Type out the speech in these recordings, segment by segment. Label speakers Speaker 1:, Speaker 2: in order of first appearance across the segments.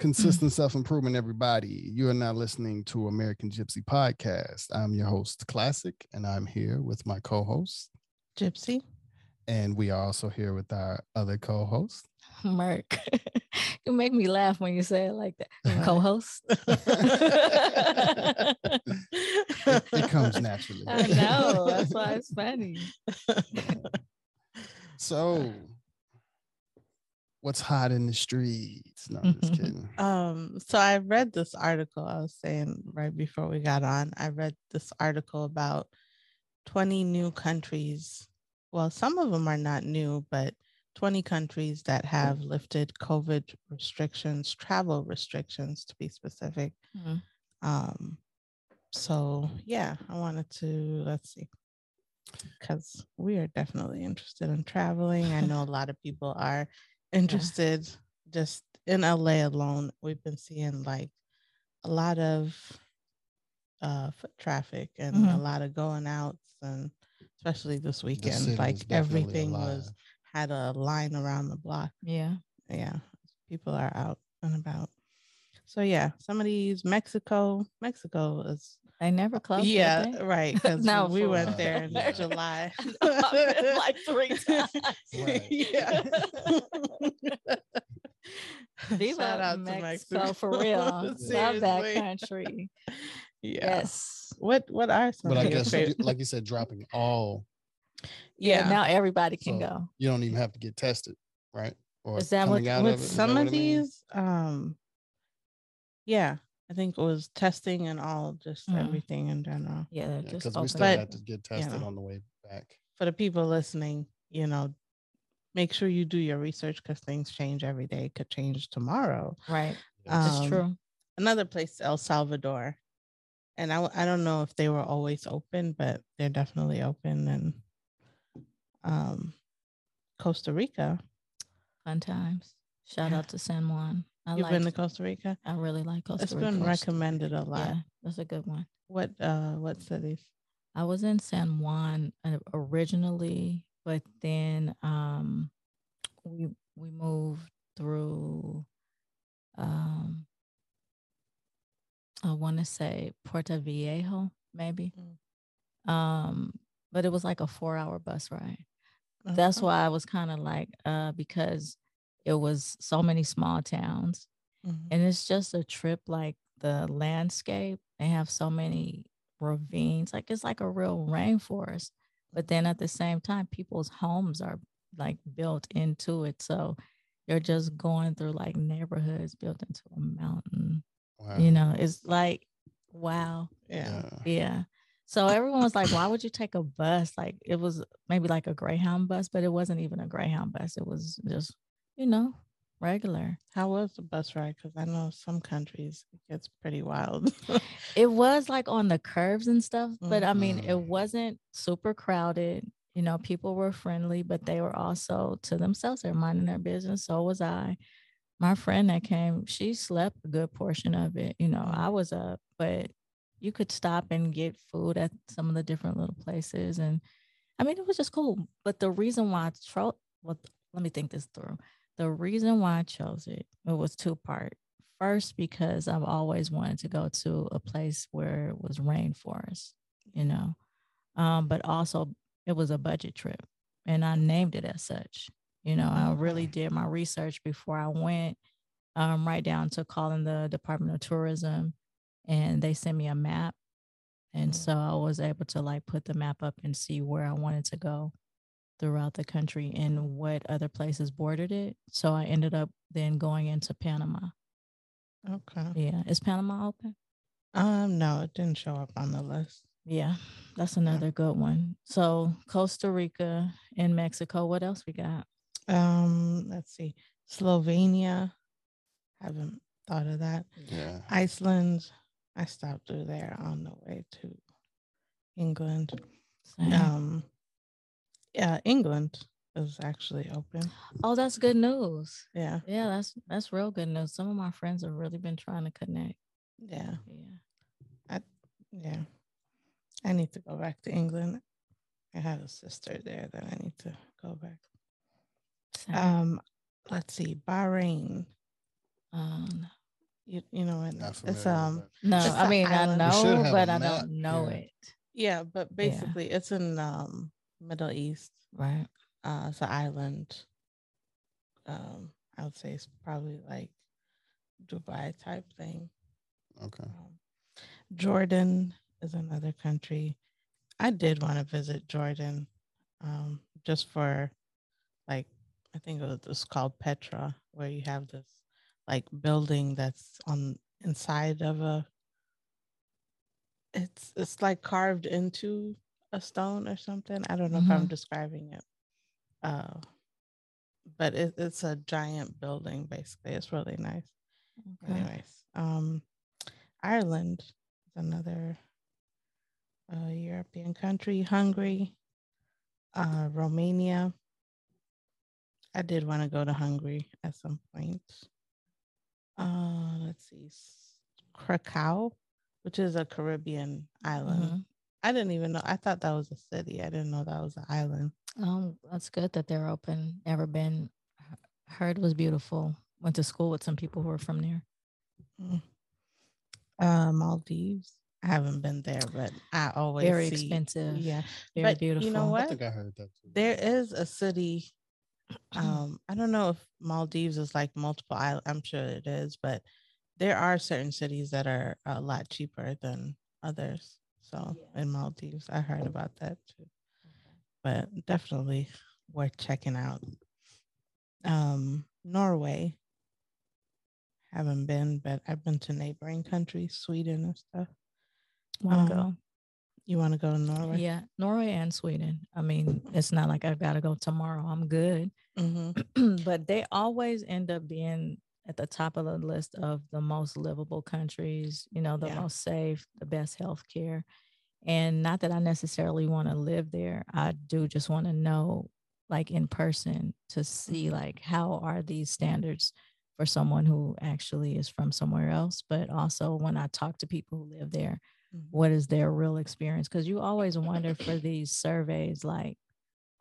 Speaker 1: consistent mm-hmm. self improvement, everybody. You are now listening to American Gypsy Podcast. I'm your host, Classic, and I'm here with my co host,
Speaker 2: Gypsy.
Speaker 1: And we are also here with our other co host,
Speaker 3: Merk. you make me laugh when you say it like that. Co host.
Speaker 1: it, it comes naturally.
Speaker 3: I know. That's why it's funny.
Speaker 1: so, what's hot in the streets? No, I'm just kidding.
Speaker 2: Um, so I read this article I was saying right before we got on. I read this article about 20 new countries. Well, some of them are not new, but 20 countries that have lifted COVID restrictions, travel restrictions to be specific. Mm-hmm. Um, so yeah, I wanted to let's see, because we are definitely interested in traveling. I know a lot of people are interested yeah. just in LA alone. We've been seeing like a lot of uh, foot traffic and mm-hmm. a lot of going outs and especially this weekend like everything was had a line around the block
Speaker 3: yeah
Speaker 2: yeah people are out and about so yeah some of these mexico mexico is
Speaker 3: they never closed.
Speaker 2: Yeah, right. Because no, we went there in July.
Speaker 3: like three times.
Speaker 2: Yeah.
Speaker 3: Viva Shout out Mexico, to Mexico for real. Love that country.
Speaker 2: Yeah. Yes. What What are some?
Speaker 1: But I guess, like you said, dropping all.
Speaker 3: Yeah. yeah now everybody can so go.
Speaker 1: You don't even have to get tested, right?
Speaker 2: Or Is that what, with of some of these? Um. Yeah, I think it was testing and all, just mm. everything in general.
Speaker 3: Yeah,
Speaker 1: because yeah, we still but, had to get tested you know, on the way back.
Speaker 2: For the people listening, you know, make sure you do your research because things change every day. It could change tomorrow.
Speaker 3: Right, um, that's true.
Speaker 2: Another place, El Salvador, and I I don't know if they were always open, but they're definitely open. And um, Costa Rica,
Speaker 3: fun times. Shout yeah. out to San Juan.
Speaker 2: I You've like, been to Costa Rica?
Speaker 3: I really like Costa Rica.
Speaker 2: It's been recommended a lot. Yeah,
Speaker 3: that's a good one.
Speaker 2: What uh what cities?
Speaker 3: I was in San Juan uh, originally, but then um we we moved through um I want to say Puerto Viejo, maybe. Mm. Um, but it was like a four hour bus ride. That's why I was kind of like, uh, because it was so many small towns. Mm-hmm. And it's just a trip like the landscape. They have so many ravines. Like it's like a real rainforest. But then at the same time, people's homes are like built into it. So you're just going through like neighborhoods built into a mountain. Wow. You know, it's like, wow.
Speaker 2: Yeah.
Speaker 3: Yeah. So everyone was like, why would you take a bus? Like it was maybe like a Greyhound bus, but it wasn't even a Greyhound bus. It was just you know, regular.
Speaker 2: How was the bus ride? Because I know some countries it gets pretty wild.
Speaker 3: it was like on the curves and stuff, but mm-hmm. I mean, it mm-hmm. wasn't super crowded. You know, people were friendly, but they were also to themselves. They're minding their business. So was I. My friend that came, she slept a good portion of it. You know, I was up, but you could stop and get food at some of the different little places. And I mean, it was just cool. But the reason why I tro- well, let me think this through the reason why I chose it, it was two part. First, because I've always wanted to go to a place where it was rainforest, you know, um, but also it was a budget trip and I named it as such. You know, I really did my research before I went, um, right down to calling the Department of Tourism and they sent me a map. And so I was able to like put the map up and see where I wanted to go throughout the country and what other places bordered it. So I ended up then going into Panama.
Speaker 2: Okay.
Speaker 3: Yeah. Is Panama open?
Speaker 2: Um, no, it didn't show up on the list.
Speaker 3: Yeah, that's another yeah. good one. So Costa Rica and Mexico. What else we got?
Speaker 2: Um, let's see. Slovenia. Haven't thought of that.
Speaker 1: Yeah.
Speaker 2: Iceland. I stopped through there on the way to England. Same. Um, yeah, England is actually open.
Speaker 3: Oh, that's good news.
Speaker 2: Yeah.
Speaker 3: Yeah, that's that's real good news. Some of my friends have really been trying to connect.
Speaker 2: Yeah.
Speaker 3: Yeah.
Speaker 2: I yeah. I need to go back to England. I have a sister there that I need to go back. Same. Um, let's see, Bahrain.
Speaker 3: Um,
Speaker 2: You, you know what?
Speaker 1: Not
Speaker 2: It's um
Speaker 3: No,
Speaker 2: It's
Speaker 3: I mean I
Speaker 2: island.
Speaker 1: We
Speaker 3: know, but I don't know
Speaker 1: here.
Speaker 3: it.
Speaker 2: yeah, but basically it's in um Middle East.
Speaker 3: Right.
Speaker 2: Uh it's an island. Um, I would say it's probably like Dubai type thing.
Speaker 1: Okay.
Speaker 2: Um, Jordan is another country. I did want to visit Jordan, um, just for like I think it was it's called Petra, where you have this like building that's on inside of a. It's it's like carved into a stone or something. I don't know if I'm
Speaker 3: Mhm.
Speaker 2: describing it. Uh, but it, it's a giant building. Basically, it's really nice.
Speaker 3: Okay.
Speaker 2: Anyways, um, Ireland is another uh, European country. Hungary, uh, Romania. I did want to go to Hungary at some point. Uh, let's see, Curaçao, which is a Caribbean island. I didn't even know. I thought that was a city. I didn't know that was an island.
Speaker 3: Um, that's good that they're open. Never been. Heard was beautiful. Went to school with some people who were from there.
Speaker 2: Mm. Uh, Maldives. I haven't been there, but I always
Speaker 3: Very
Speaker 2: see-
Speaker 3: expensive.
Speaker 2: Yeah,
Speaker 3: Very
Speaker 2: but
Speaker 3: beautiful.
Speaker 2: you know
Speaker 1: I
Speaker 2: what?
Speaker 1: think I heard that too.
Speaker 2: there is a city um i don't know if maldives is like multiple islands i'm sure it is but there are certain cities that are a lot cheaper than others so in maldives i heard about that too but definitely worth checking out um norway haven't been but i've been to neighboring countries sweden and stuff
Speaker 3: Want to
Speaker 2: um,
Speaker 3: go?
Speaker 2: you want to go to norway
Speaker 3: Yeah, Norway and Sweden. I mean, it's not like I've got to go tomorrow. I'm good.
Speaker 2: hmm
Speaker 3: but they always end up being at the top of the list of the most livable countries, you know, the
Speaker 2: Yeah.
Speaker 3: most safe, the best health care. And not that I necessarily want to live there. I do just want to know, like in person, to see like how are these standards for someone who actually is from somewhere else. But also when I talk to people who live there,
Speaker 2: Mhm.
Speaker 3: what is their real experience? Because you always wonder for these surveys, like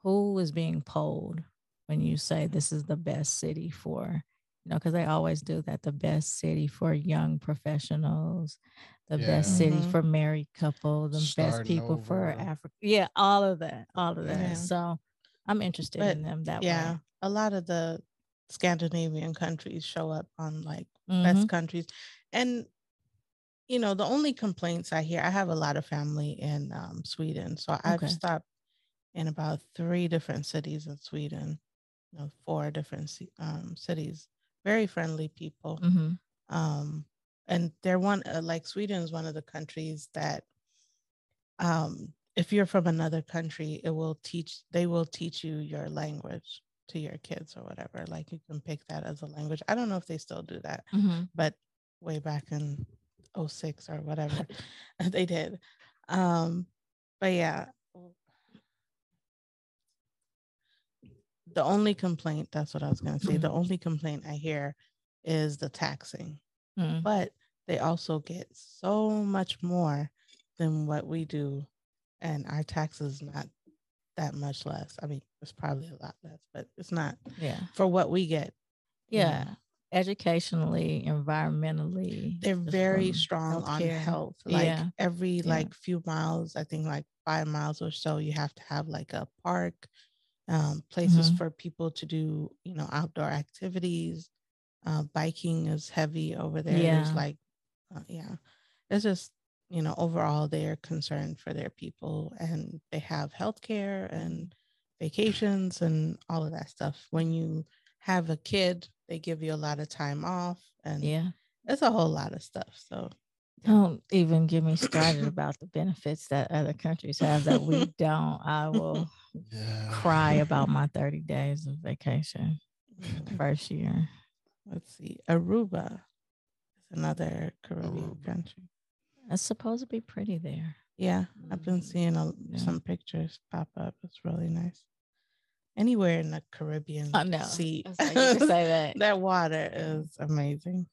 Speaker 3: who is being polled when you say this is the best city for, you know, because they always do that the best city for young professionals, the best
Speaker 1: Yeah.
Speaker 3: city
Speaker 2: Mhm.
Speaker 3: for married couples, the best
Speaker 1: Starting
Speaker 3: people for. Africa. Yeah, all of that, all of that.
Speaker 2: Yeah.
Speaker 3: So I'm interested
Speaker 2: But,
Speaker 3: in them that
Speaker 2: yeah
Speaker 3: way.
Speaker 2: a lot of the scandinavian countries show up on like
Speaker 3: Mhm.
Speaker 2: best countries and you know the only complaints i hear i have a lot of family in um, sweden so i've
Speaker 3: Okay.
Speaker 2: stopped in about three different cities in sweden you know four different um, cities very friendly people
Speaker 3: Mhm.
Speaker 2: um and they're one uh, like sweden is one of the countries that um if you're from another country it will teach they will teach you your language to your kids or whatever like you can pick that as a language i don't know if they still do that
Speaker 3: Mhm.
Speaker 2: but way back in 06 or whatever they did um but yeah the only complaint that's what i was going to say the
Speaker 3: Mhm.
Speaker 2: only complaint i hear is the taxing
Speaker 3: Mhm.
Speaker 2: but they also get so much more than what we do and our taxes not that much less i mean it's probably a lot less but it's not
Speaker 3: Yeah.
Speaker 2: for what we get you know.
Speaker 3: Yeah. Educationally, environmentally.
Speaker 2: they're very strong on health like
Speaker 3: Yeah.
Speaker 2: every
Speaker 3: Yeah.
Speaker 2: like few miles i think like five miles or so you have to have like a park um, places
Speaker 3: Mhm.
Speaker 2: for people to do you know outdoor activities uh, biking is heavy over there there's
Speaker 3: Yeah.
Speaker 2: like uh, yeah it's just you know overall they're concerned for their people and they have healthcare and vacations and all of that stuff when you have a kid they give you a lot of time off and
Speaker 3: Yeah.
Speaker 2: it's a whole lot of stuff. So
Speaker 3: Don't even get me started about the benefits that other countries have that we don't. I will
Speaker 1: Yeah.
Speaker 3: cry about my 30 days of vacation first year.
Speaker 2: let's see, Aruba is another Caribbean
Speaker 1: Aruba.
Speaker 2: country.
Speaker 3: It's supposed to be pretty there.
Speaker 2: Yeah, I've been
Speaker 3: Mhm.
Speaker 2: seeing a,
Speaker 3: Yeah.
Speaker 2: some pictures pop up. It's really nice. Anywhere in the Caribbean
Speaker 3: I know.
Speaker 2: sea,
Speaker 3: That's how can say that.
Speaker 2: that water is amazing.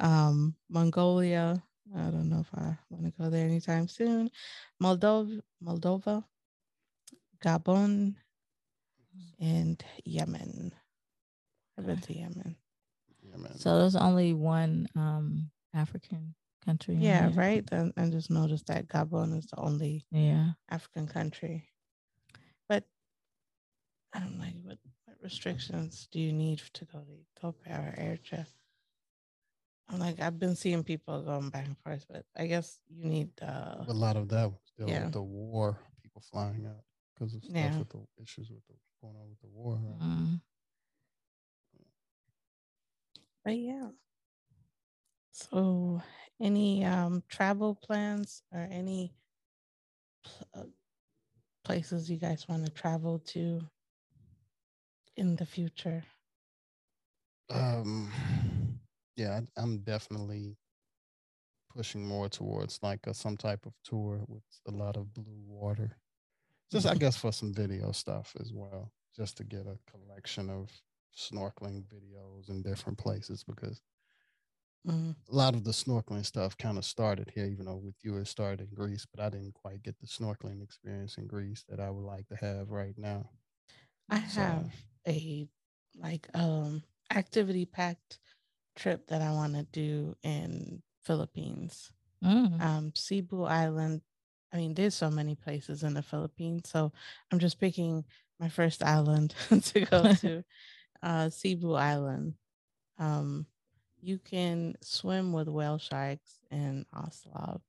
Speaker 2: um mongolia i don't know if i want to go there anytime soon moldova moldova gabon and yemen i've been to yemen
Speaker 1: man.
Speaker 3: So there's only one um African country.
Speaker 2: Yeah,
Speaker 3: there.
Speaker 2: right. And I just noticed that Gabon is the only
Speaker 3: Yeah.
Speaker 2: African country. But I'm like, what, what restrictions do you need to go to Ethiopia or Eritrea? I'm like, I've been seeing people going back and forth, but I guess you need uh
Speaker 1: a lot of that was dealing
Speaker 2: Yeah.
Speaker 1: the war, people flying out because of stuff
Speaker 2: Yeah.
Speaker 1: with the issues with the going on with the war. right?
Speaker 3: Mm.
Speaker 2: but yeah. So any um travel plans or any pl- uh, places you guys want to travel to in the future?
Speaker 1: Um, yeah, I, I'm definitely pushing more towards like a, some type of tour with a lot of blue water. Just, I guess, for some video stuff as well, just to get a collection of snorkeling videos in different places because
Speaker 2: Mhm.
Speaker 1: a lot of the snorkeling stuff kind of started here, even though with you it started in Greece, but I didn't quite get the snorkeling experience in Greece that I would like to have right now.
Speaker 2: I
Speaker 1: So,
Speaker 2: have a like um activity packed trip that I want to do in Philippines.
Speaker 3: Mm.
Speaker 2: Um Cebu Island. I mean, there's so many places in the Philippines, so I'm just picking my first island to go to, uh, Cebu Island. Um, you can swim with whale sharks in Oslob.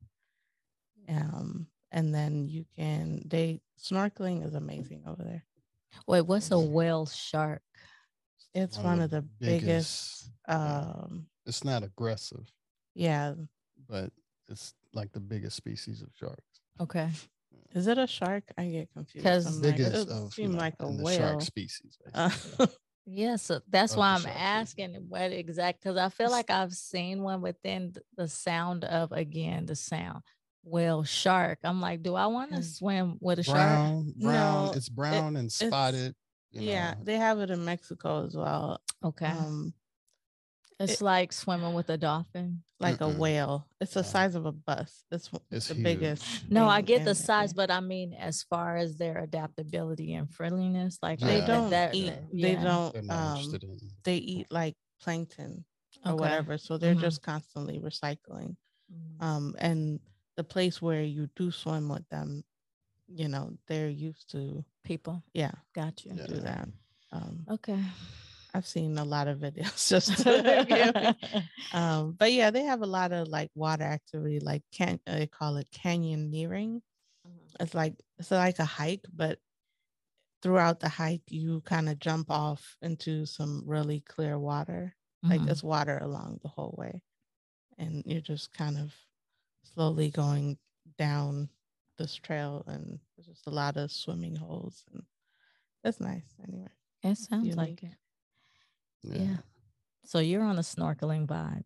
Speaker 2: Um, and then you can they snorkeling is amazing over there.
Speaker 3: Wait, what's a whale shark?
Speaker 2: It's one of the biggest, um
Speaker 1: It's not aggressive,
Speaker 2: yeah.
Speaker 1: but it's like the biggest species of sharks.
Speaker 3: Okay.
Speaker 2: Is it a shark? I get confused.
Speaker 3: 'Cause
Speaker 2: I'm like,
Speaker 1: biggest
Speaker 2: it
Speaker 1: of you
Speaker 2: seemed
Speaker 1: know,
Speaker 2: like a
Speaker 1: in the
Speaker 2: whale.
Speaker 1: shark species.
Speaker 2: Uh,
Speaker 1: basically.
Speaker 3: Yeah, so that's
Speaker 1: Of
Speaker 3: why I'm
Speaker 1: shark season.
Speaker 3: asking what exact because I feel like I've seen one within the sound of again the sound. Well, shark. I'm like, do I want to
Speaker 2: Mm.
Speaker 3: swim with a shark?
Speaker 1: brown, brown.
Speaker 2: No,
Speaker 1: it's brown and spotted. You
Speaker 2: yeah, they have it in Mexico as well.
Speaker 3: Okay.
Speaker 2: Um,
Speaker 3: it's like swimming with a dolphin.
Speaker 2: like
Speaker 1: Mm-mm.
Speaker 2: a whale. It's the size of a bus. It's,
Speaker 1: It's
Speaker 2: the
Speaker 1: huge.
Speaker 2: biggest.
Speaker 3: No, I get the size, but I mean as far as their adaptability and friendliness, like
Speaker 2: they
Speaker 1: Yeah.
Speaker 2: don't
Speaker 3: that-
Speaker 2: eat. They
Speaker 3: yeah.
Speaker 2: don't.
Speaker 1: they're not
Speaker 2: Um, they eat like plankton or
Speaker 3: Okay.
Speaker 2: whatever, so they're
Speaker 3: Mhm.
Speaker 2: just constantly recycling.
Speaker 3: Mm.
Speaker 2: Um, and the place where you do swim with them, you know, they're used to
Speaker 3: people.
Speaker 2: yeah
Speaker 3: Got you.
Speaker 1: Yeah.
Speaker 2: do that. Um,
Speaker 3: Okay.
Speaker 2: I've seen a lot of videos just to um, but yeah, they have a lot of like water activity, like can they call it canyoneering. It's like it's like a hike, but throughout the hike, you kind of jump off into some really clear water. Like
Speaker 3: Mhm.
Speaker 2: there's water along the whole way, and you're just kind of slowly going down this trail, and there's just a lot of swimming holes, and it's nice. Anyway,
Speaker 3: It sounds like it. Yeah. So you're on a snorkeling vibe.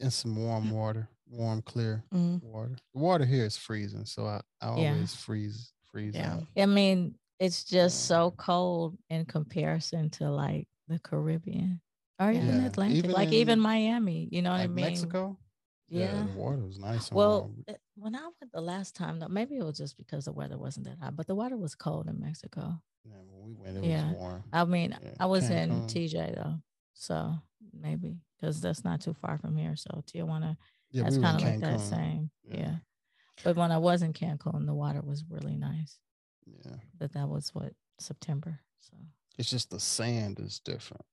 Speaker 1: And some warm water, warm, clear
Speaker 2: Mhm.
Speaker 1: water. The water here is freezing, so I, I
Speaker 3: Yeah.
Speaker 1: always freeze freeze
Speaker 2: Yeah.
Speaker 1: out.
Speaker 3: I mean, it's just so cold in comparison to like the Caribbean or even
Speaker 1: Yeah,
Speaker 3: Atlantic,
Speaker 1: even
Speaker 3: like even Miami. You know what I mean?
Speaker 1: Mexico.
Speaker 3: Yeah.
Speaker 1: the water was nice.
Speaker 3: Well, uh, when I went the last time, though, maybe it was just because the weather wasn't that hot, but the water was cold in Mexico.
Speaker 1: yeah, we went, it
Speaker 3: yeah.
Speaker 1: was warm.
Speaker 3: I mean,
Speaker 1: Yeah,
Speaker 3: I was in. TJ though, so maybe because that's not too far from here. So Tijuana,
Speaker 1: Yeah,
Speaker 3: that's
Speaker 1: we
Speaker 3: kind of like that same.
Speaker 1: Yeah.
Speaker 3: Yeah. But when I was in Cancun, the water was really nice.
Speaker 1: Yeah,
Speaker 3: But that was what September. So
Speaker 1: it's just the sand is different.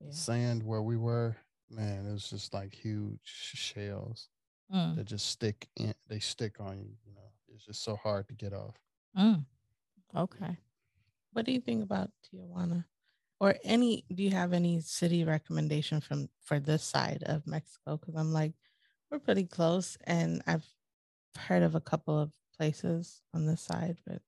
Speaker 3: yeah.
Speaker 1: Sand where we were, man, it was just like huge shells
Speaker 3: Mm,
Speaker 1: that just stick in. They stick on you. You know, it's just so hard to get off.
Speaker 3: mm. Okay.
Speaker 2: What do you think about Tijuana? Or any do you have any city recommendation from for this side of Mexico? Because I'm like, we're pretty close and I've heard of a couple of places on this side, but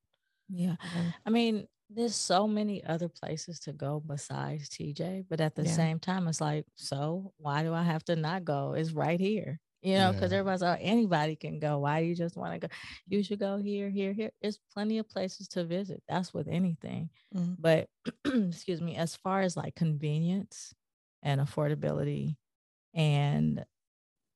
Speaker 3: Yeah.
Speaker 2: I
Speaker 3: I mean, there's so many other places to go besides TJ, but at the
Speaker 2: Yeah.
Speaker 3: same time, it's like, so why do I have to not go? It's right here, you know, because
Speaker 1: Yeah.
Speaker 3: everybody's like, anybody can go. Why do you just want to go? You should go here, here, here. There's plenty of places to visit. That's with anything.
Speaker 2: Mhm.
Speaker 3: But excuse me, as far as like convenience and affordability, and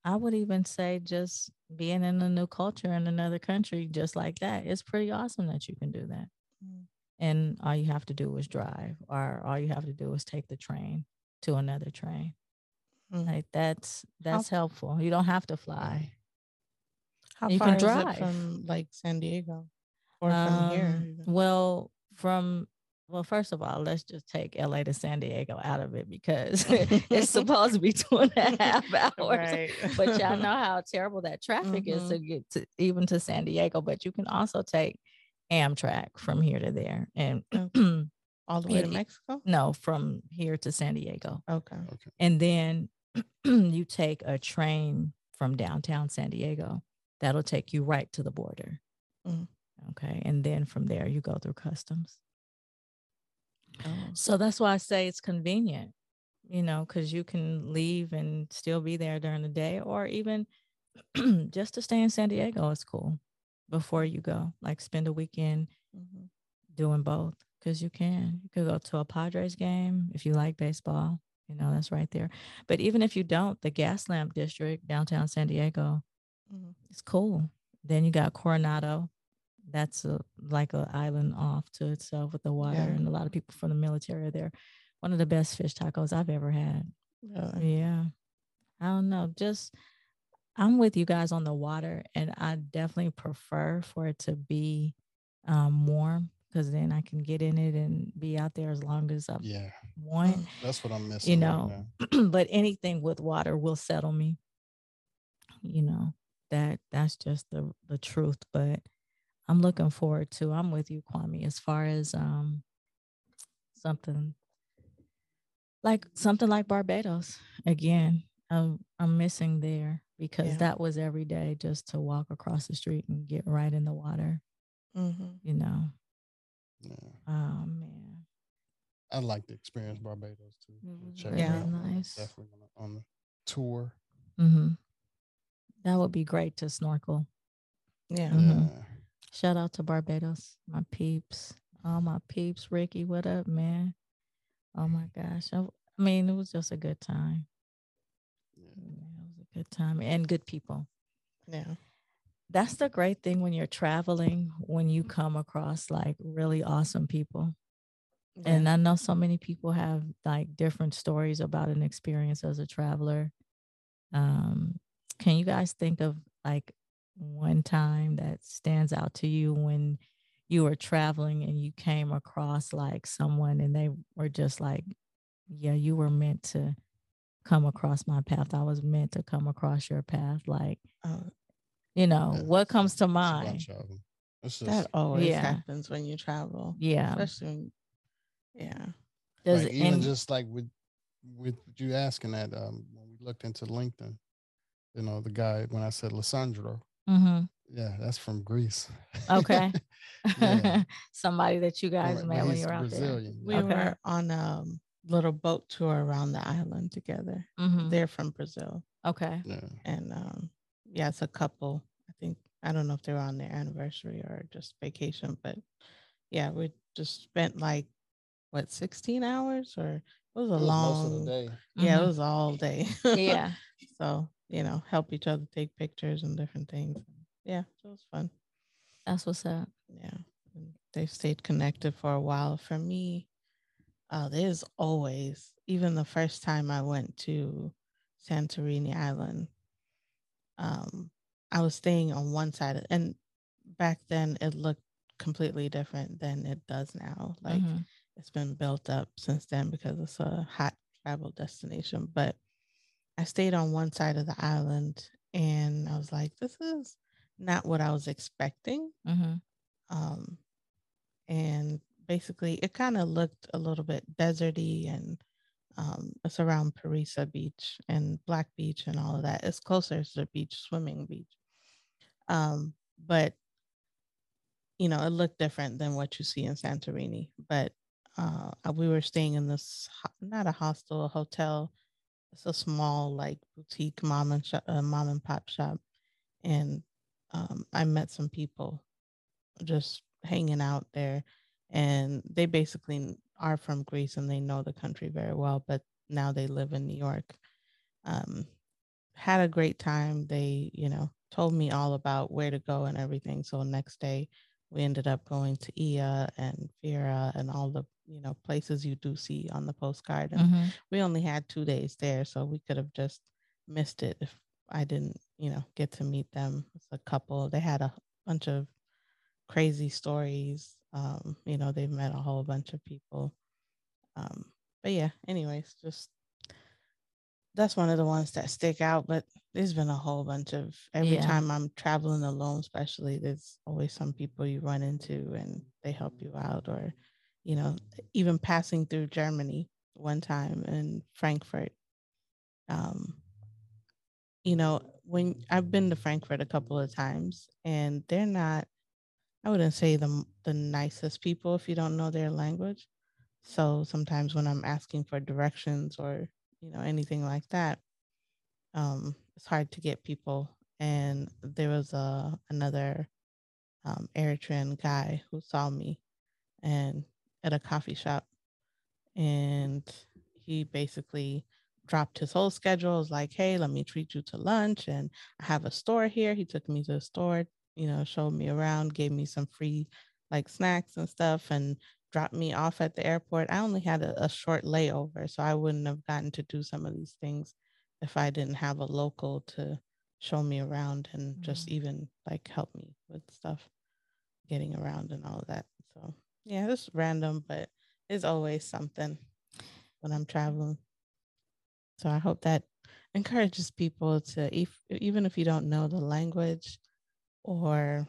Speaker 3: I would even say just being in a new culture in another country, just like that, it's pretty awesome that you can do that
Speaker 2: Mm.
Speaker 3: and all you have to do is drive or all you have to do is take the train to another train
Speaker 2: Mm.
Speaker 3: Like that's that's helpful. You don't have to fly.
Speaker 2: How
Speaker 3: You
Speaker 2: far
Speaker 3: can
Speaker 2: is
Speaker 3: drive.
Speaker 2: it from like San Diego or from
Speaker 3: Um,
Speaker 2: here? even?
Speaker 3: Well, from well, first of all, let's just take LA to San Diego out of it because it's supposed to be two and a half hours.
Speaker 2: Right.
Speaker 3: But y'all know how terrible that traffic is
Speaker 2: Mhm.
Speaker 3: to get to even to San Diego. But you can also take Amtrak from here to there, and
Speaker 2: all the way to Mexico.
Speaker 3: no, from here to San Diego,
Speaker 2: Okay. Okay.
Speaker 3: and then you take a train from downtown San Diego. That'll take you right to the border.
Speaker 2: Mhm.
Speaker 3: Okay, and then from there you go through customs.
Speaker 2: Oh.
Speaker 3: So that's why I say it's convenient, you know, because you can leave and still be there during the day, or even just to stay in San Diego is cool before you go. Like spend a weekend
Speaker 2: Mhm.
Speaker 3: doing both because you can. You could go to a Padres game if you like baseball, you know, that's right there. But even if you don't, the Gaslamp District, downtown San Diego,
Speaker 2: Mhm.
Speaker 3: it's cool. Then you got Coronado. That's a, like an island off to itself with the water,
Speaker 2: Yeah.
Speaker 3: and a lot of people from the military are there. One of the best fish tacos I've ever had.
Speaker 2: Really?
Speaker 3: Yeah. I don't know. Just I'm with you guys on the water, and I definitely prefer for it to be um, warm because then I can get in it and be out there as long as I'm
Speaker 1: Yeah,
Speaker 3: want.
Speaker 1: That's what I'm missing. You
Speaker 3: know,
Speaker 1: now.
Speaker 3: but anything with water will settle me. You know that that's just the the truth. But I'm looking forward to. I'm with you, Kwame. As far as um something like something like Barbados again. I'm I'm missing there because
Speaker 2: Yeah.
Speaker 3: that was every day just to walk across the street and get right in the water.
Speaker 2: Mhm.
Speaker 3: You know.
Speaker 1: Yeah.
Speaker 3: Oh man.
Speaker 1: I'd like to experience Barbados too.
Speaker 3: It was
Speaker 1: Check
Speaker 2: really
Speaker 3: nice.
Speaker 1: Definitely on the- on the tour.
Speaker 3: hmm That would be great to snorkel.
Speaker 2: Yeah.
Speaker 3: Mhm.
Speaker 1: Yeah.
Speaker 3: Shout out to Barbados, my peeps. All my peeps. Ricky, what up, man? Oh my gosh. I, I mean, it was just a good time.
Speaker 1: yeah.
Speaker 3: Yeah, It was a good time and good people.
Speaker 2: Yeah.
Speaker 3: That's the great thing when you're traveling, when you come across like really awesome people. And I know so many people have like different stories about an experience as a traveler. Um, can you guys think of like one time that stands out to you when you were traveling and you came across like someone and they were just like, yeah, you were meant to come across my path. I was meant to come across your path. Like,
Speaker 2: Oh,
Speaker 3: you know,
Speaker 1: Yeah,
Speaker 3: what comes to mind?
Speaker 1: bunch of 'em. It's just
Speaker 2: that always
Speaker 3: Yeah.
Speaker 2: happens when you travel.
Speaker 3: Yeah.
Speaker 2: Especially when, yeah.
Speaker 3: Does
Speaker 1: like, even
Speaker 3: any-
Speaker 1: just like with with you asking that um when we looked into LinkedIn, you know, the guy when I said Lissandro,
Speaker 3: Mhm.
Speaker 1: yeah, that's from Greece.
Speaker 3: Okay. Somebody that you guys
Speaker 1: But- but
Speaker 3: met when you were out
Speaker 1: Brazilian.
Speaker 2: We.
Speaker 3: Okay.
Speaker 2: were on a little boat tour around the island together.
Speaker 3: there. Mhm.
Speaker 2: They're from Brazil.
Speaker 3: Okay.
Speaker 1: Yeah.
Speaker 2: And um, yeah, it's a couple. I think I don't know if they were on their anniversary or just vacation, but yeah, we just spent like what 16 hours or it was a
Speaker 1: It was
Speaker 2: long
Speaker 1: most of the day.
Speaker 2: yeah,
Speaker 3: Mhm.
Speaker 2: it was all day.
Speaker 3: Yeah.
Speaker 2: so, you know, help each other take pictures and different things. Yeah, so it was fun.
Speaker 3: That's what's up.
Speaker 2: Yeah. They've stayed connected for a while. For me, uh, there's always, even the first time I went to Santorini Island, um, I was staying on one side, of- and back then it looked completely different than it does now. Like
Speaker 3: Mhm.
Speaker 2: It's been built up since then because it's a hot travel destination. But I stayed on one side of the island and I was like, this is not what I was expecting.
Speaker 3: Mhm.
Speaker 2: Um, and basically, it kind of looked a little bit deserty and um, it's around Perissa Beach and Black Beach and all of that. It's closer to the beach, swimming beach. Um, but you know, it looked different than what you see in Santorini. But uh, we were staying in this not a hostel, a hotel. It's a small like boutique mom and shop, uh, mom and pop shop, and um, I met some people just hanging out there, and they basically are from Greece and they know the country very well, but now they live in New York. Um, had a great time. They, you know, told me all about where to go and everything. So next day we ended up going to Oia and Fira and all the you know places you do see on the postcard and
Speaker 3: Mhm.
Speaker 2: we only had two days there so we could have just missed it if i didn't you know get to meet them it's a couple they had a bunch of crazy stories um you know they've met a whole bunch of people um but yeah anyways just that's one of the ones that stick out but there's been a whole bunch of every
Speaker 3: Yeah.
Speaker 2: time i'm traveling alone especially there's always some people you run into and they help you out or you know even passing through germany one time in frankfurt um you know when i've been to frankfurt a couple of times and they're not i wouldn't say the, the nicest people if you don't know their language. So sometimes when i'm asking for directions or you know anything like that um it's hard to get people. And there was a another um eritrean guy who saw me and at a coffee shop and he basically dropped his whole schedule. Was like hey let me treat you to lunch and i have a store here. He took me to the store you know showed me around gave me some free like snacks and stuff and dropped me off at the airport. I only had a, a short layover so i wouldn't have gotten to do some of these things if i didn't have a local to show me around and just
Speaker 3: Mhm.
Speaker 2: even like help me with stuff getting around and all of that so yeah it's random but it's always something when i'm traveling so i hope that encourages people to if, even if you don't know the language or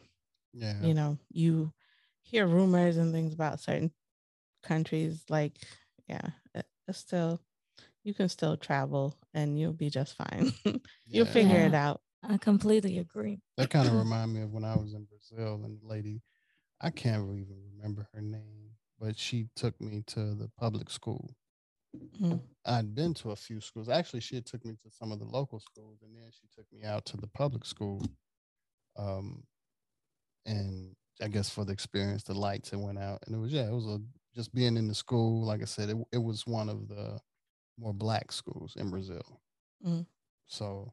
Speaker 1: Yeah.
Speaker 2: you know you hear rumors and things about certain countries like yeah it's still you can still travel and you'll be just fine you'll
Speaker 1: Yeah.
Speaker 2: figure it out
Speaker 3: I completely agree.
Speaker 1: That kind of remind me of when I was in Brazil and the lady, I can't even remember her name, but she took me to the public school.
Speaker 2: Mhm.
Speaker 1: I'd been to a few schools. Actually, she had took me to some of the local schools, and then she took me out to the public school. Um, and I guess for the experience, the lights had went out, and it was yeah, it was a just being in the school. Like I said, it it was one of the more black schools in Brazil.
Speaker 2: Mhm.
Speaker 1: So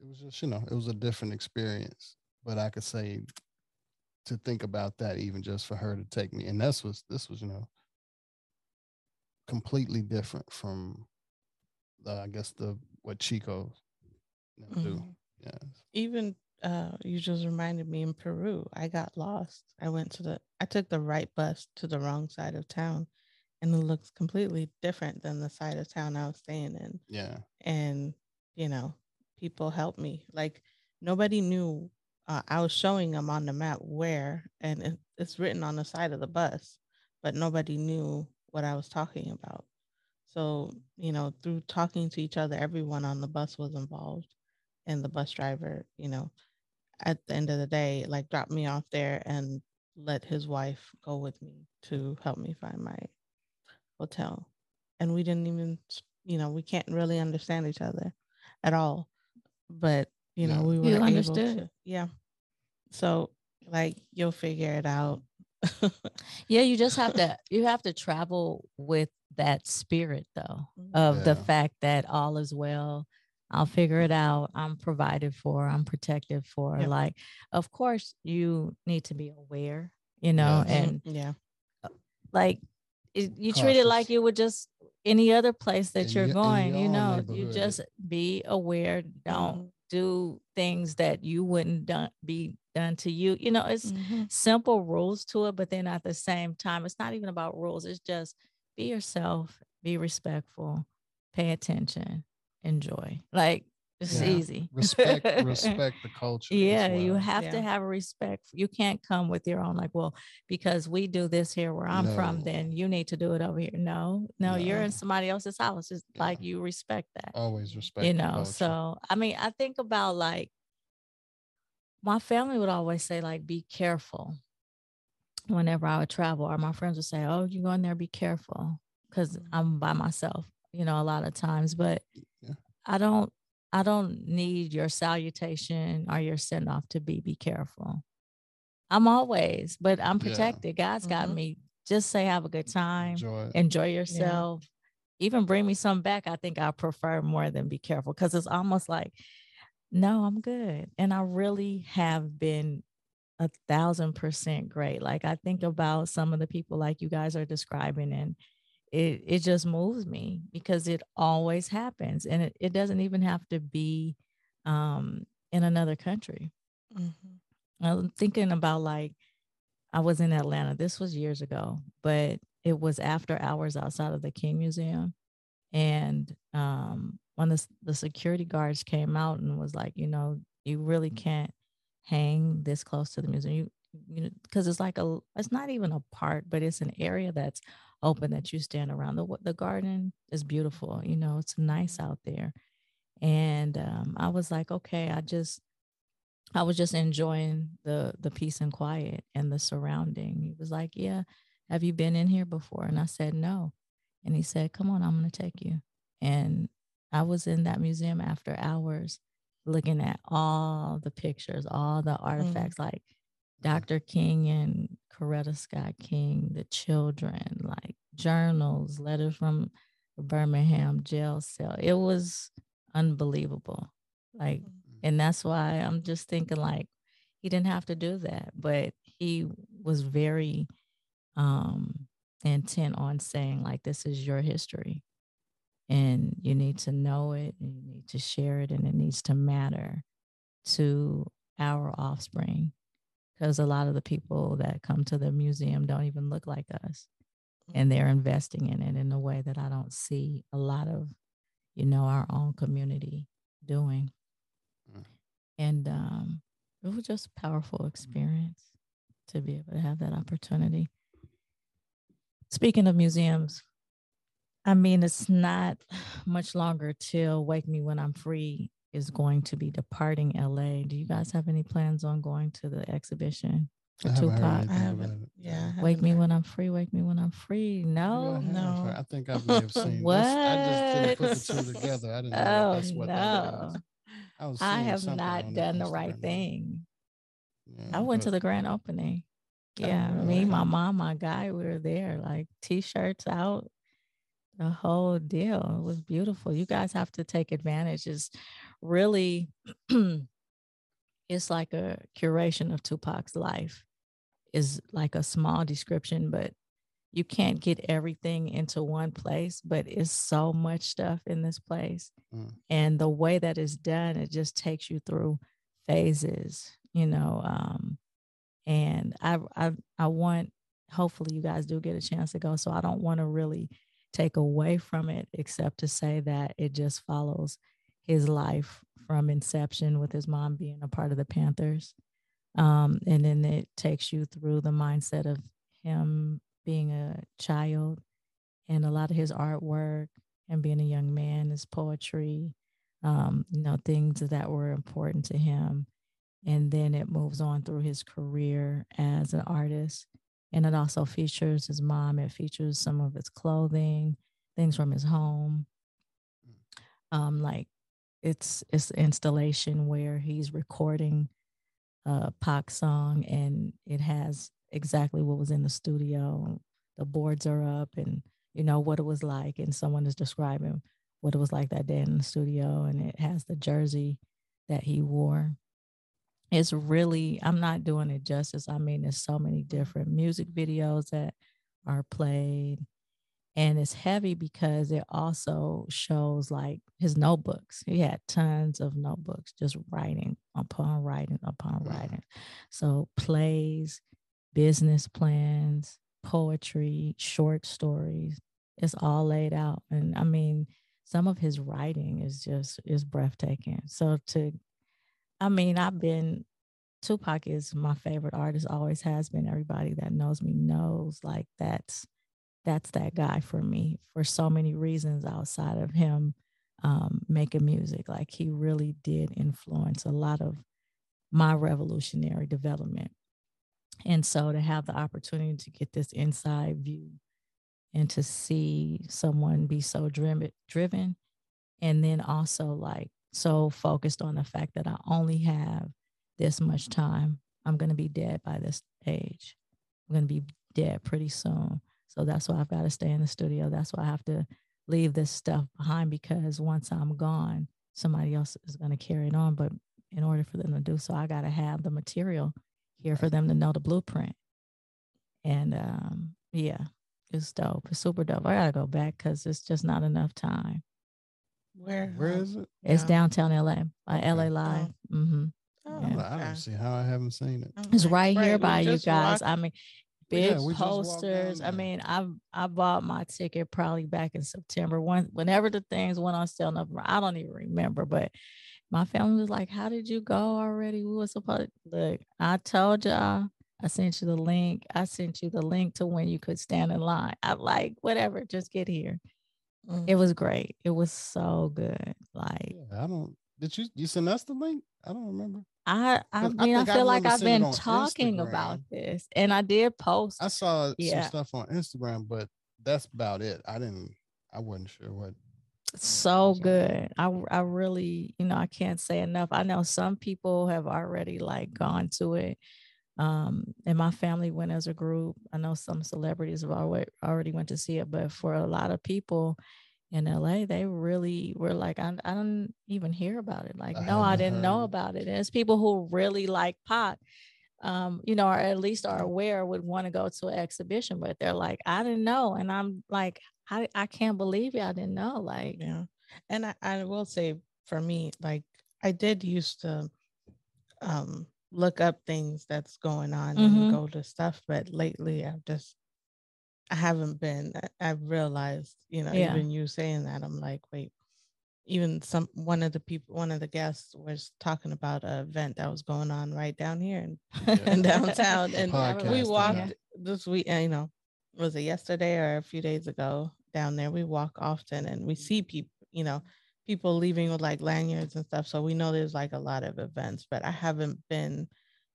Speaker 1: it was just you know it was a different experience. But I could say to think about that even just for her to take me, and this was this was you know completely different from the, I guess the what Chico you know, do. Yeah.
Speaker 2: even uh you just reminded me in peru i got lost i went to the i took the right bus to the wrong side of town and it looks completely different than the side of town i was staying in
Speaker 1: Yeah.
Speaker 2: and you know people helped me like nobody knew uh, i was showing them on the map where and it, it's written on the side of the bus but nobody knew what i was talking about. So you know through talking to each other everyone on the bus was involved and the bus driver you know at the end of the day like dropped me off there and let his wife go with me to help me find my hotel. And we didn't even you know we can't really understand each other at all. But you know we were
Speaker 3: You
Speaker 2: able
Speaker 3: understood.
Speaker 2: to yeah so like you'll figure it out
Speaker 3: Yeah, you just have to you have to travel with that spirit though of the fact that all is well. I'll figure it out. I'm provided for. I'm protected for.
Speaker 2: Yep.
Speaker 3: Like, of course, you need to be aware, you know,
Speaker 1: Yes.
Speaker 3: and
Speaker 2: yeah
Speaker 3: like it, you treat it like you would just any other place that
Speaker 1: In
Speaker 3: you're
Speaker 1: your-
Speaker 3: going. You know, you just be aware. Don't
Speaker 2: Mhm.
Speaker 3: Do things that you wouldn't done, be done to you. You know, it's
Speaker 2: Mhm.
Speaker 3: simple rules to it, but then at the same time, it's not even about rules. It's just be yourself, be respectful, pay attention, enjoy. Like it's
Speaker 1: Yeah.
Speaker 3: easy.
Speaker 1: Respect respect the culture. as
Speaker 3: Yeah, you
Speaker 1: well.
Speaker 3: have to have a respect. You can't come with your own, like, well, because we do this here where I'm from, then you need to do it over here. No, no, you're in somebody else's house. It's
Speaker 1: Yeah.
Speaker 3: like you respect that,
Speaker 1: Always respect
Speaker 3: you know.
Speaker 1: culture.
Speaker 3: So, I mean, I think about like my family would always say, like, be careful whenever I would travel, or my friends would say, oh, you go in there, be careful, because
Speaker 2: Mhm.
Speaker 3: I'm by myself, you know, a lot of times. But
Speaker 1: Yeah.
Speaker 3: I don't I don't need your salutation or your send off to be be careful. I'm always, but I'm
Speaker 1: Yeah.
Speaker 3: protected. God's got
Speaker 2: Mhm.
Speaker 3: me. Just say have a good time,
Speaker 1: Enjoy
Speaker 3: enjoy yourself. Even bring me some back. I think I prefer more than be careful because it's almost like, no, I'm good. And I really have been a thousand percent great. Like I think about some of the people like you guys are describing and it it just moves me because it always happens and it, it doesn't even have to be um in another country. Mm-hmm. I'm thinking about like I was in Atlanta. This was years ago, but it was after hours outside of the King Museum. And um, when the, the security guards came out and was like, you know, you really can't hang this close to the museum. You, you know, because it's like a, it's not even a part but it's an area that's open that you stand around. The the garden is beautiful. You know, it's nice out there. And um, I was like, okay, I just I was just enjoying the the peace and quiet and the surrounding. He was like, "Yeah, have you been in here before?" And I said, "No." And he said, "Come on, I'm going to take you." And I was in that museum after hours looking at all the pictures, all the mm. artifacts mm. like Dr. King and Coretta Scott King, the children, like journals, letters from Birmingham jail cell. It was unbelievable. Like mm and that's why i'm just thinking like he didn't have to do that but he was very um intent on saying like this is your history and you need to know it and you need to share it and it needs to matter to our offspring because a lot of the people that come to the museum don't even look like us and they're mm-hmm. investing in it in a way that i don't see a lot of you know our own community doing. Mm-hmm. And um, it was just a powerful mm-hmm. experience to be able to have that opportunity. Speaking of museums, I mean, it's not much longer till Wake Me When I'm Free is going to be departing LA. Do you guys have any plans on going to the exhibition I Tupac? I
Speaker 2: haven't. Yeah.
Speaker 3: I wake me when I'm free. Wake me when I'm free. No,
Speaker 1: no. I think I may have seen.
Speaker 3: what? This.
Speaker 1: I just didn't put the two together. I didn't know oh, that's what no. that is.
Speaker 3: I, I have not done the right thing. Yeah, I went to the grand opening. Oh, yeah, me, my mom, my guy, we were there, like t-shirts out, the whole deal. It was beautiful. You guys have to take advantage. It's really, it's like a curation of Tupac's life. Is like a small description, but you can't get everything into one place, but it's so much stuff in this place. Mm. And the way that it's done, it just takes you through phases, you know. Um, and I, I, I want, hopefully, you guys do get a chance to go. So I don't want to really take away from it, except to say that it just follows his life from inception with his mom being a part of the Panthers. Um, and then it takes you through the mindset of him being a child and a lot of his artwork and being a young man, his poetry, um, you know, things that were important to him. And then it moves on through his career as an artist. And it also features his mom. It features some of his clothing, things from his home. Um, like it's it's installation where he's recording a Pac song and it has exactly what was in the studio. The boards are up and you know what it was like and someone is describing what it was like that day in the studio and it has the jersey that he wore. It's really I'm not doing it justice. I mean there's so many different music videos that are played and it's heavy because it also shows like his notebooks he had tons of notebooks just writing upon writing upon writing so plays business plans, poetry, short stories. It's all laid out. And I mean, some of his writing is just is breathtaking. So to I mean, I've been Tupac is my favorite artist, always has been. Everybody that knows me knows like that's that's that guy for me for so many reasons outside of him um, making music. Like he really did influence a lot of my revolutionary development. And so to have the opportunity to get this inside view and to see someone be so driven, driven and then also like so focused on the fact that I only have this much time. I'm going to be dead by this age. I'm going to be dead pretty soon. So that's why I've got to stay in the studio. That's why I have to leave this stuff behind because once I'm gone, somebody else is going to carry it on. But in order for them to do so, I got to have the material here for them to know the blueprint. And um, yeah, it's dope. It's super dope. I gotta go back because it's just not enough time.
Speaker 2: Where?
Speaker 1: Where is it?
Speaker 3: It's
Speaker 2: Yeah.
Speaker 3: downtown LA, uh,
Speaker 1: Okay.
Speaker 3: LA Live. hmm
Speaker 2: Oh,
Speaker 1: I don't-
Speaker 3: Yeah.
Speaker 1: I don't see how I haven't seen it.
Speaker 3: It's
Speaker 2: like,
Speaker 3: right here
Speaker 2: we
Speaker 3: by you guys.
Speaker 2: walked-
Speaker 3: I mean,
Speaker 1: Yeah,
Speaker 3: big
Speaker 1: we just walked down
Speaker 3: posters. I mean, I I bought my ticket probably back in September. One whenever the things went on sale. November, I don't even remember, but my family was like, "How did you go already? We were supposed to look." I told y'all. I sent you the link. I sent you the link to when you could stand in line. I like whatever. Just get here.
Speaker 2: Mm.
Speaker 3: It was great. It was so good. Like
Speaker 1: Yeah, I don't. Did you you send us the link? I don't remember.
Speaker 3: I, I
Speaker 1: I
Speaker 3: mean, I,
Speaker 1: I
Speaker 3: feel like I've been talking about this, and I did post.
Speaker 1: I saw
Speaker 3: Yeah.
Speaker 1: some stuff on Instagram, but that's about it. I didn't. I wasn't sure what.
Speaker 3: so
Speaker 1: So-
Speaker 3: good. I I really, you know, I can't say enough. I know some people have already like gone to it. Um, and my family went as a group. I know some celebrities have already already went to see it, but for a lot of people in LA, they really were like, I, I don't even hear about it. Like, no, I didn't know about it. And it's people who really like pot, um, you know, or at least are aware would want to go to an exhibition, but they're like, I didn't know. And I'm like, I, I can't believe y'all didn't know. Like,
Speaker 2: Yeah. And I, I will say for me, like I did used to um look up things that's going on
Speaker 3: Mhm.
Speaker 2: and go to stuff, but lately I've just I haven't been. I- I've realized, you know,
Speaker 3: Yeah.
Speaker 2: even you saying that, I'm like, wait, even some one of the people, one of the guests was talking about an event that was going on right down here in, in downtown, and
Speaker 1: Podcast
Speaker 2: we
Speaker 1: event.
Speaker 2: walked this week. uh, You know, was it yesterday or a few days ago down there? We walk often, and we see people. You know, people leaving with like lanyards and stuff. So we know there's like a lot of events, but I haven't been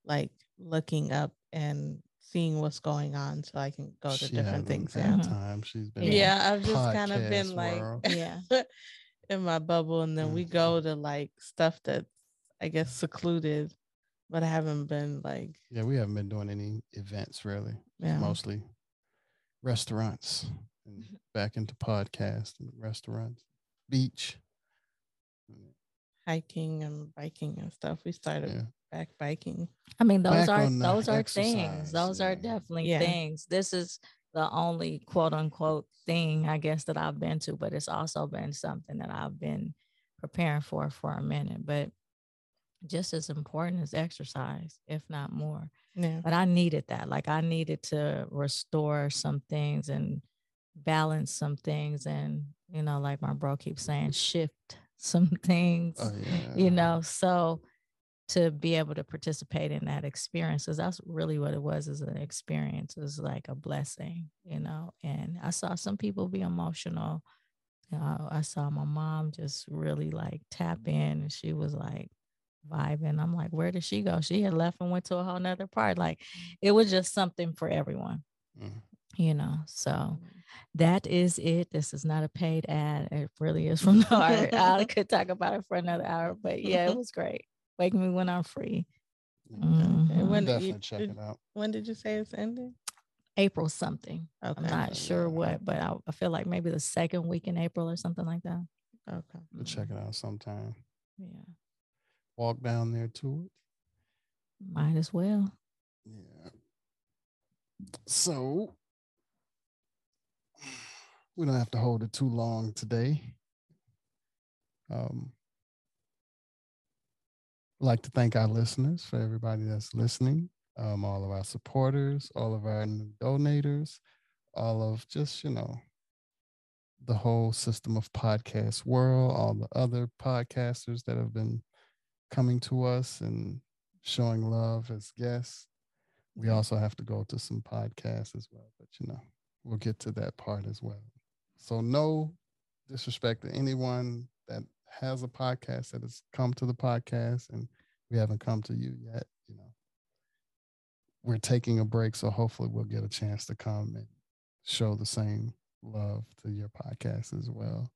Speaker 2: like looking up and seeing what's going on so I can go to
Speaker 1: She
Speaker 2: different things.
Speaker 1: had
Speaker 2: Yeah.
Speaker 1: Time. She's been.
Speaker 2: Yeah, I've just kind of
Speaker 1: podcast
Speaker 2: been like.
Speaker 3: Yeah.
Speaker 2: in my bubble, and then we
Speaker 1: Mhm.
Speaker 2: go to like stuff that's I guess secluded, but I haven't been like
Speaker 1: Yeah, we haven't been doing any events really.
Speaker 2: Yeah.
Speaker 1: Mostly restaurants and
Speaker 3: Mm-hmm.
Speaker 1: back into podcast and restaurants, beach.
Speaker 2: hiking and biking and stuff. We started
Speaker 1: Yeah.
Speaker 2: Back biking.
Speaker 3: I mean, those
Speaker 1: Back
Speaker 3: are those are
Speaker 1: exercise,
Speaker 3: things. Those are definitely
Speaker 2: Yeah.
Speaker 3: things. This is the only quote unquote thing I guess that I've been to, but it's also been something that I've been preparing for for a minute. But just as important as exercise, if not more.
Speaker 2: Yeah.
Speaker 3: But I needed that. Like I needed to restore some things and balance some things, and you know, like my bro keeps saying, shift some things
Speaker 1: Oh yeah.
Speaker 3: you know so to be able to participate in that experience because that's really what it was as an experience it was like a blessing you know and i saw some people be emotional you know, i saw my mom just really like tap in and she was like vibing. I'm like where did she go? She had left and went to a whole nother part. Like it was just something for everyone
Speaker 1: Mhm.
Speaker 3: you know so that is it. This is not a paid ad. It really is from the heart i could talk about it for another hour but yeah it was great wake me when i'm free
Speaker 1: Yeah,
Speaker 3: Mhm.
Speaker 2: Okay,
Speaker 1: I'll
Speaker 2: when
Speaker 1: definitely
Speaker 2: you-
Speaker 1: check
Speaker 2: did-
Speaker 1: it out.
Speaker 2: When did you say it's ending?
Speaker 3: april something
Speaker 2: Okay.
Speaker 3: i'm not sure
Speaker 1: yeah.
Speaker 3: what but I, I feel like maybe the second week in april or something like that
Speaker 2: Okay.
Speaker 1: We'll check it out sometime.
Speaker 3: yeah
Speaker 1: Walk down there to it.
Speaker 3: might as well
Speaker 1: Yeah. So we don't have to hold it too long today. Um, I'd like to thank our listeners for everybody that's listening, um, all of our supporters, all of our new donators, all of just, you know, the whole system of podcast world, all the other podcasters that have been coming to us and showing love as guests. We also have to go to some podcasts as well, but you know, we'll get to that part as well. So no disrespect to anyone that has a podcast that has come to the podcast and we haven't come to you yet, you know. We're taking a break, so hopefully we'll get a chance to come and show the same love to your podcast as well.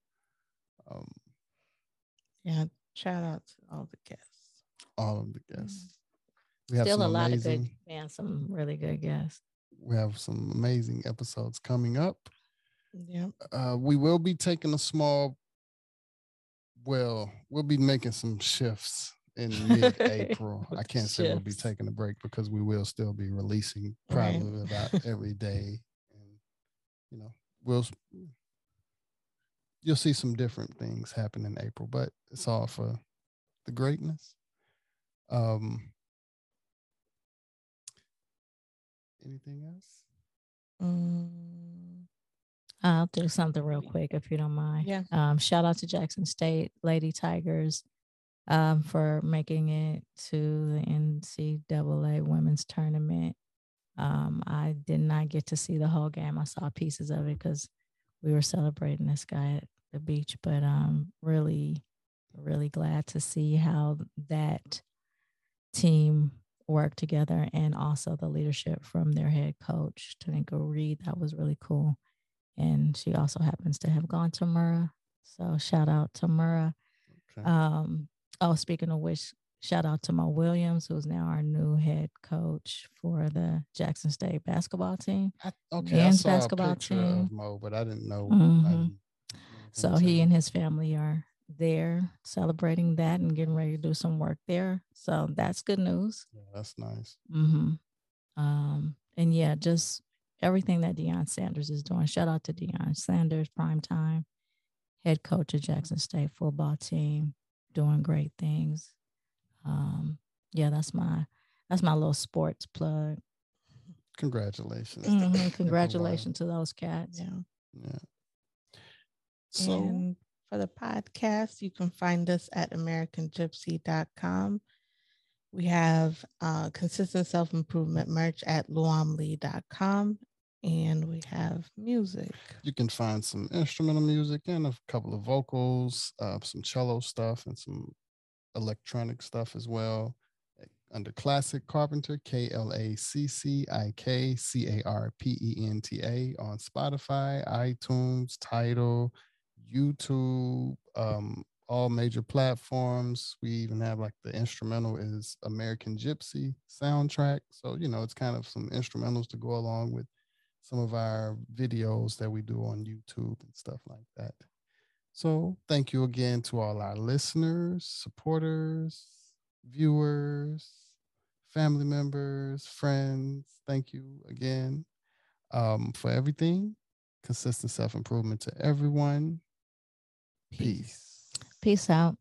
Speaker 1: Um,
Speaker 2: Yeah. Shout out to all the guests.
Speaker 1: all of the guests. We have
Speaker 3: still a lot of good man some really good guests
Speaker 1: we have some amazing episodes coming up.
Speaker 2: Yeah.
Speaker 1: uh, we will be taking a small well we'll be making some shifts in mid-April. I can't say we'll be taking a break because we will still be releasing probably right. about every day, and you know we'll you'll see some different things happen in April, but it's all for the greatness. Um, anything else?
Speaker 3: Mm, I'll do something real quick if you don't mind.
Speaker 2: Yeah.
Speaker 3: Um, shout out to Jackson State Lady Tigers um, for making it to the NCAA women's tournament. Um, I did not get to see the whole game. I saw pieces of it because we were celebrating this guy at the beach, but um, really, really glad to see how that team worked together and also the leadership from their head coach, Tomekia Reed. That was really cool. And she also happens to have gone to Murrah. So shout out to Murrah. Okay. Um, oh, speaking of which, shout out to Mo Williams, who's now our new head coach for the Jackson State basketball team.
Speaker 1: I, okay, Men's I saw basketball a picture team. of Mo, but I didn't know. Mm-hmm.
Speaker 3: so he and his family are there celebrating that and getting ready to do some work there. So that's good news.
Speaker 1: Yeah, that's nice.
Speaker 3: Mm-hmm. Um, and yeah, just everything that Deion Sanders is doing. Shout out to Deion Sanders, prime time, head coach of Jackson State football team, doing great things. Um, yeah, that's my that's my little sports plug.
Speaker 1: Congratulations.
Speaker 3: Mm-hmm. Congratulations to those cats.
Speaker 2: Yeah.
Speaker 1: Yeah.
Speaker 2: So and for the podcast. You can find us at AmericanGypsy.com. We have uh, consistent self improvement merch at luamlee.com. And we have music.
Speaker 1: You can find some instrumental music and a couple of vocals, uh, some cello stuff, and some electronic stuff as well. Under Classic Carpenter, K L A C C I K C A R P E N T A on Spotify, iTunes, Tidal, YouTube, um, all major platforms. We even have like the instrumental is American Gypsy soundtrack. So, you know, it's kind of some instrumentals to go along with some of our videos that we do on YouTube and stuff like that. So, thank you again to all our listeners, supporters, viewers, family members, friends. Thank you again um, for everything. Consistent self improvement to everyone. Peace.
Speaker 3: Peace out.